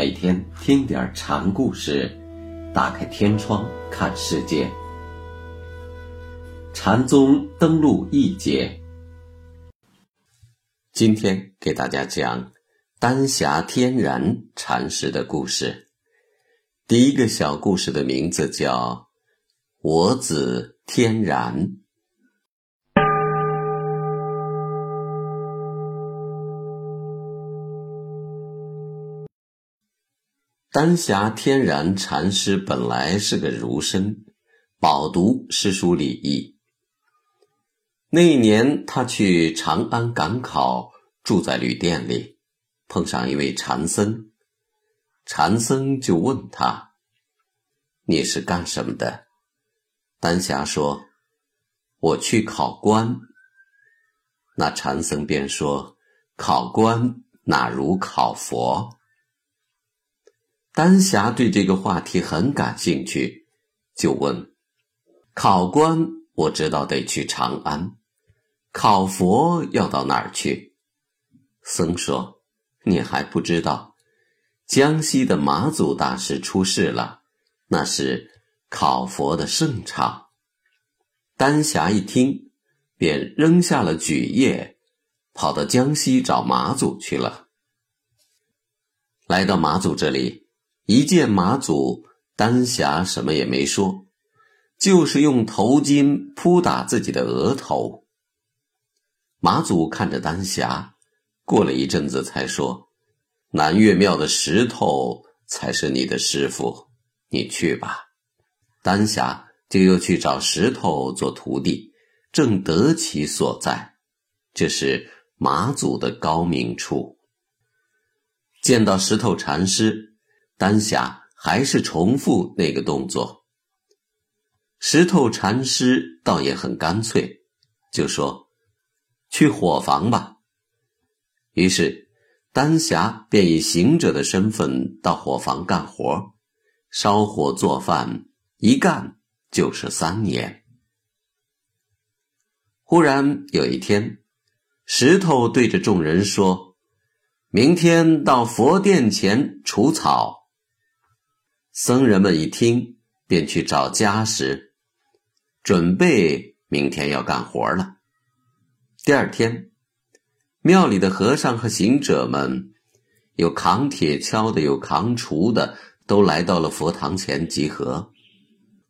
每天听点禅故事，打开天窗看世界。禅宗登陆一节，今天给大家讲丹霞天然禅师的故事。第一个小故事的名字叫“我子天然”。丹霞天然禅师本来是个儒生，饱读诗书礼义。那一年，他去长安赶考，住在旅店里，碰上一位禅僧。禅僧就问他：“你是干什么的？”丹霞说：“我去考官。”那禅僧便说：“考官哪如考佛？”丹霞对这个话题很感兴趣，就问：“考官，我知道得去长安，考佛要到哪儿去？”僧说：“你还不知道，江西的马祖大师出世了，那是考佛的盛场。”丹霞一听，便扔下了举业，跑到江西找马祖去了。来到马祖这里。一见马祖，丹霞什么也没说，就是用头巾扑打自己的额头。马祖看着丹霞，过了一阵子才说：“南岳庙的石头才是你的师傅，你去吧。”丹霞就又去找石头做徒弟，正得其所在。这是马祖的高明处。见到石头禅师。丹霞还是重复那个动作。石头禅师倒也很干脆，就说：“去伙房吧。”于是，丹霞便以行者的身份到伙房干活，烧火做饭，一干就是三年。忽然有一天，石头对着众人说：“明天到佛殿前除草。”僧人们一听，便去找家什，准备明天要干活了。第二天，庙里的和尚和行者们，有扛铁锹的，有扛锄的，都来到了佛堂前集合。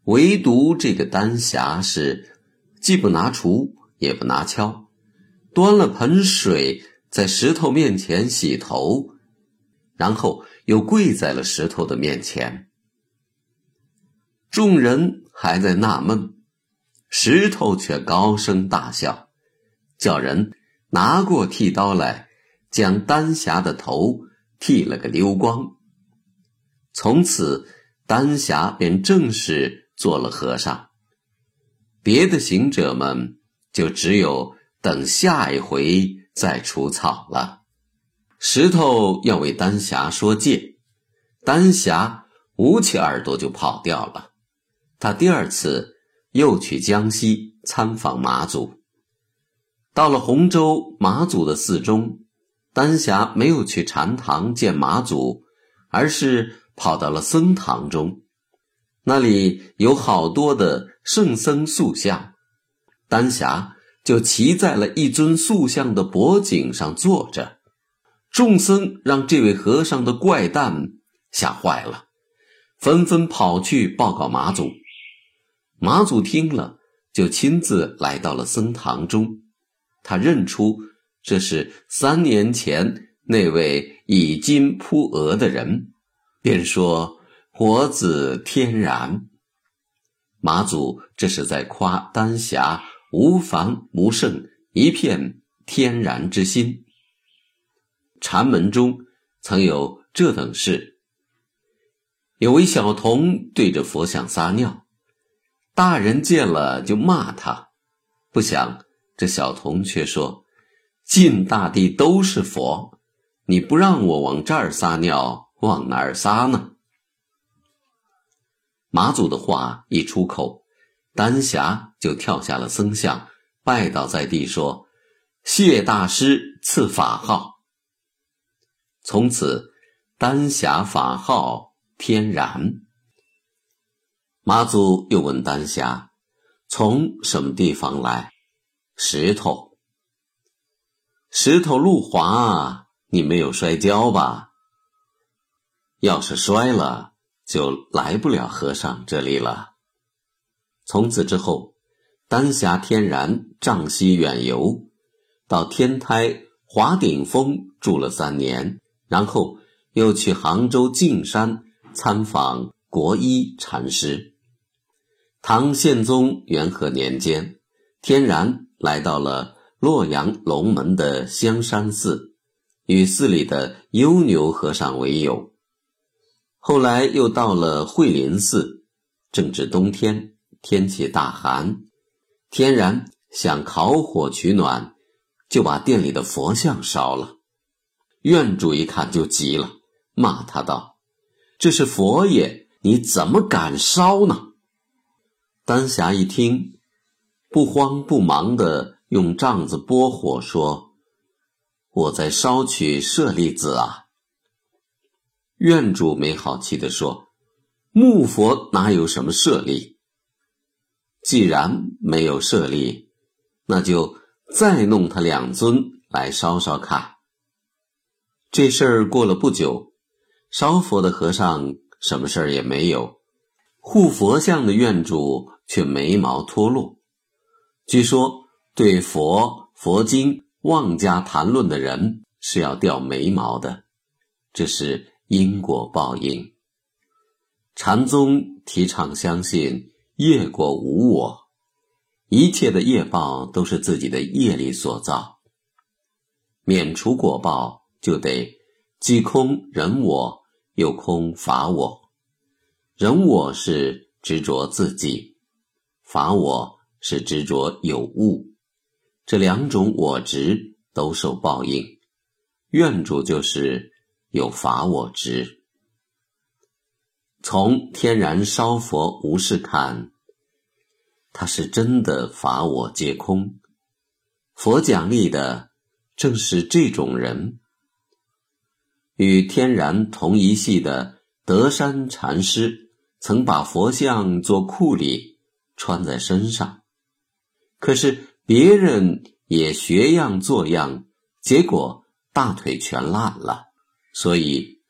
唯独这个丹霞是，既不拿锄，也不拿锹，端了盆水在石头面前洗头，然后又跪在了石头的面前。众人还在纳闷，石头却高声大笑，叫人拿过剃刀来，将丹霞的头剃了个溜光。从此，丹霞便正式做了和尚。别的行者们就只有等下一回再除草了。石头要为丹霞说戒，丹霞捂起耳朵就跑掉了。他第二次又去江西参访马祖，到了洪州马祖的寺中，丹霞没有去禅堂见马祖，而是跑到了僧堂中，那里有好多的圣僧塑像，丹霞就骑在了一尊塑像的脖颈上坐着，众僧让这位和尚的怪诞吓坏了，纷纷跑去报告马祖。马祖听了，就亲自来到了僧堂中。他认出这是三年前那位以金铺额的人，便说：“我子天然。”马祖这是在夸丹霞无凡无圣，一片天然之心。禅门中曾有这等事：有位小童对着佛像撒尿。大人见了就骂他，不想这小童却说：“尽大地都是佛，你不让我往这儿撒尿，往哪儿撒呢？”马祖的话一出口，丹霞就跳下了僧像，拜倒在地说：“谢大师赐法号。”从此，丹霞法号天然。妈祖又问丹霞：“从什么地方来？”石头。石头路滑，你没有摔跤吧？要是摔了，就来不了和尚这里了。从此之后，丹霞天然仗西远游，到天台华顶峰住了三年，然后又去杭州径山参访国一禅师。唐宪宗元和年间，天然来到了洛阳龙门的香山寺，与寺里的优牛和尚为友。后来又到了惠林寺，正值冬天，天气大寒，天然想烤火取暖，就把店里的佛像烧了。院主一看就急了，骂他道：“这是佛爷，你怎么敢烧呢？”丹霞一听，不慌不忙的用杖子拨火，说：“我在烧取舍利子啊。”院主没好气的说：“木佛哪有什么舍利？既然没有舍利，那就再弄他两尊来烧烧看。”这事儿过了不久，烧佛的和尚什么事儿也没有，护佛像的院主。却眉毛脱落。据说对佛、佛经妄加谈论的人是要掉眉毛的，这是因果报应。禅宗提倡相信业果无我，一切的业报都是自己的业力所造。免除果报，就得既空人我，又空法我。人我是执着自己。法我是执着有物，这两种我执都受报应。愿主就是有法我执。从天然烧佛无事看，他是真的法我皆空。佛奖励的正是这种人。与天然同一系的德山禅师，曾把佛像做库里。穿在身上，可是别人也学样做样，结果大腿全烂了。所以，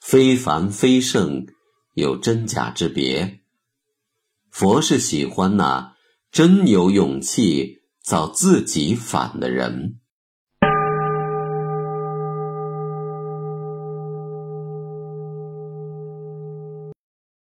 非凡非圣有真假之别。佛是喜欢那真有勇气造自己反的人。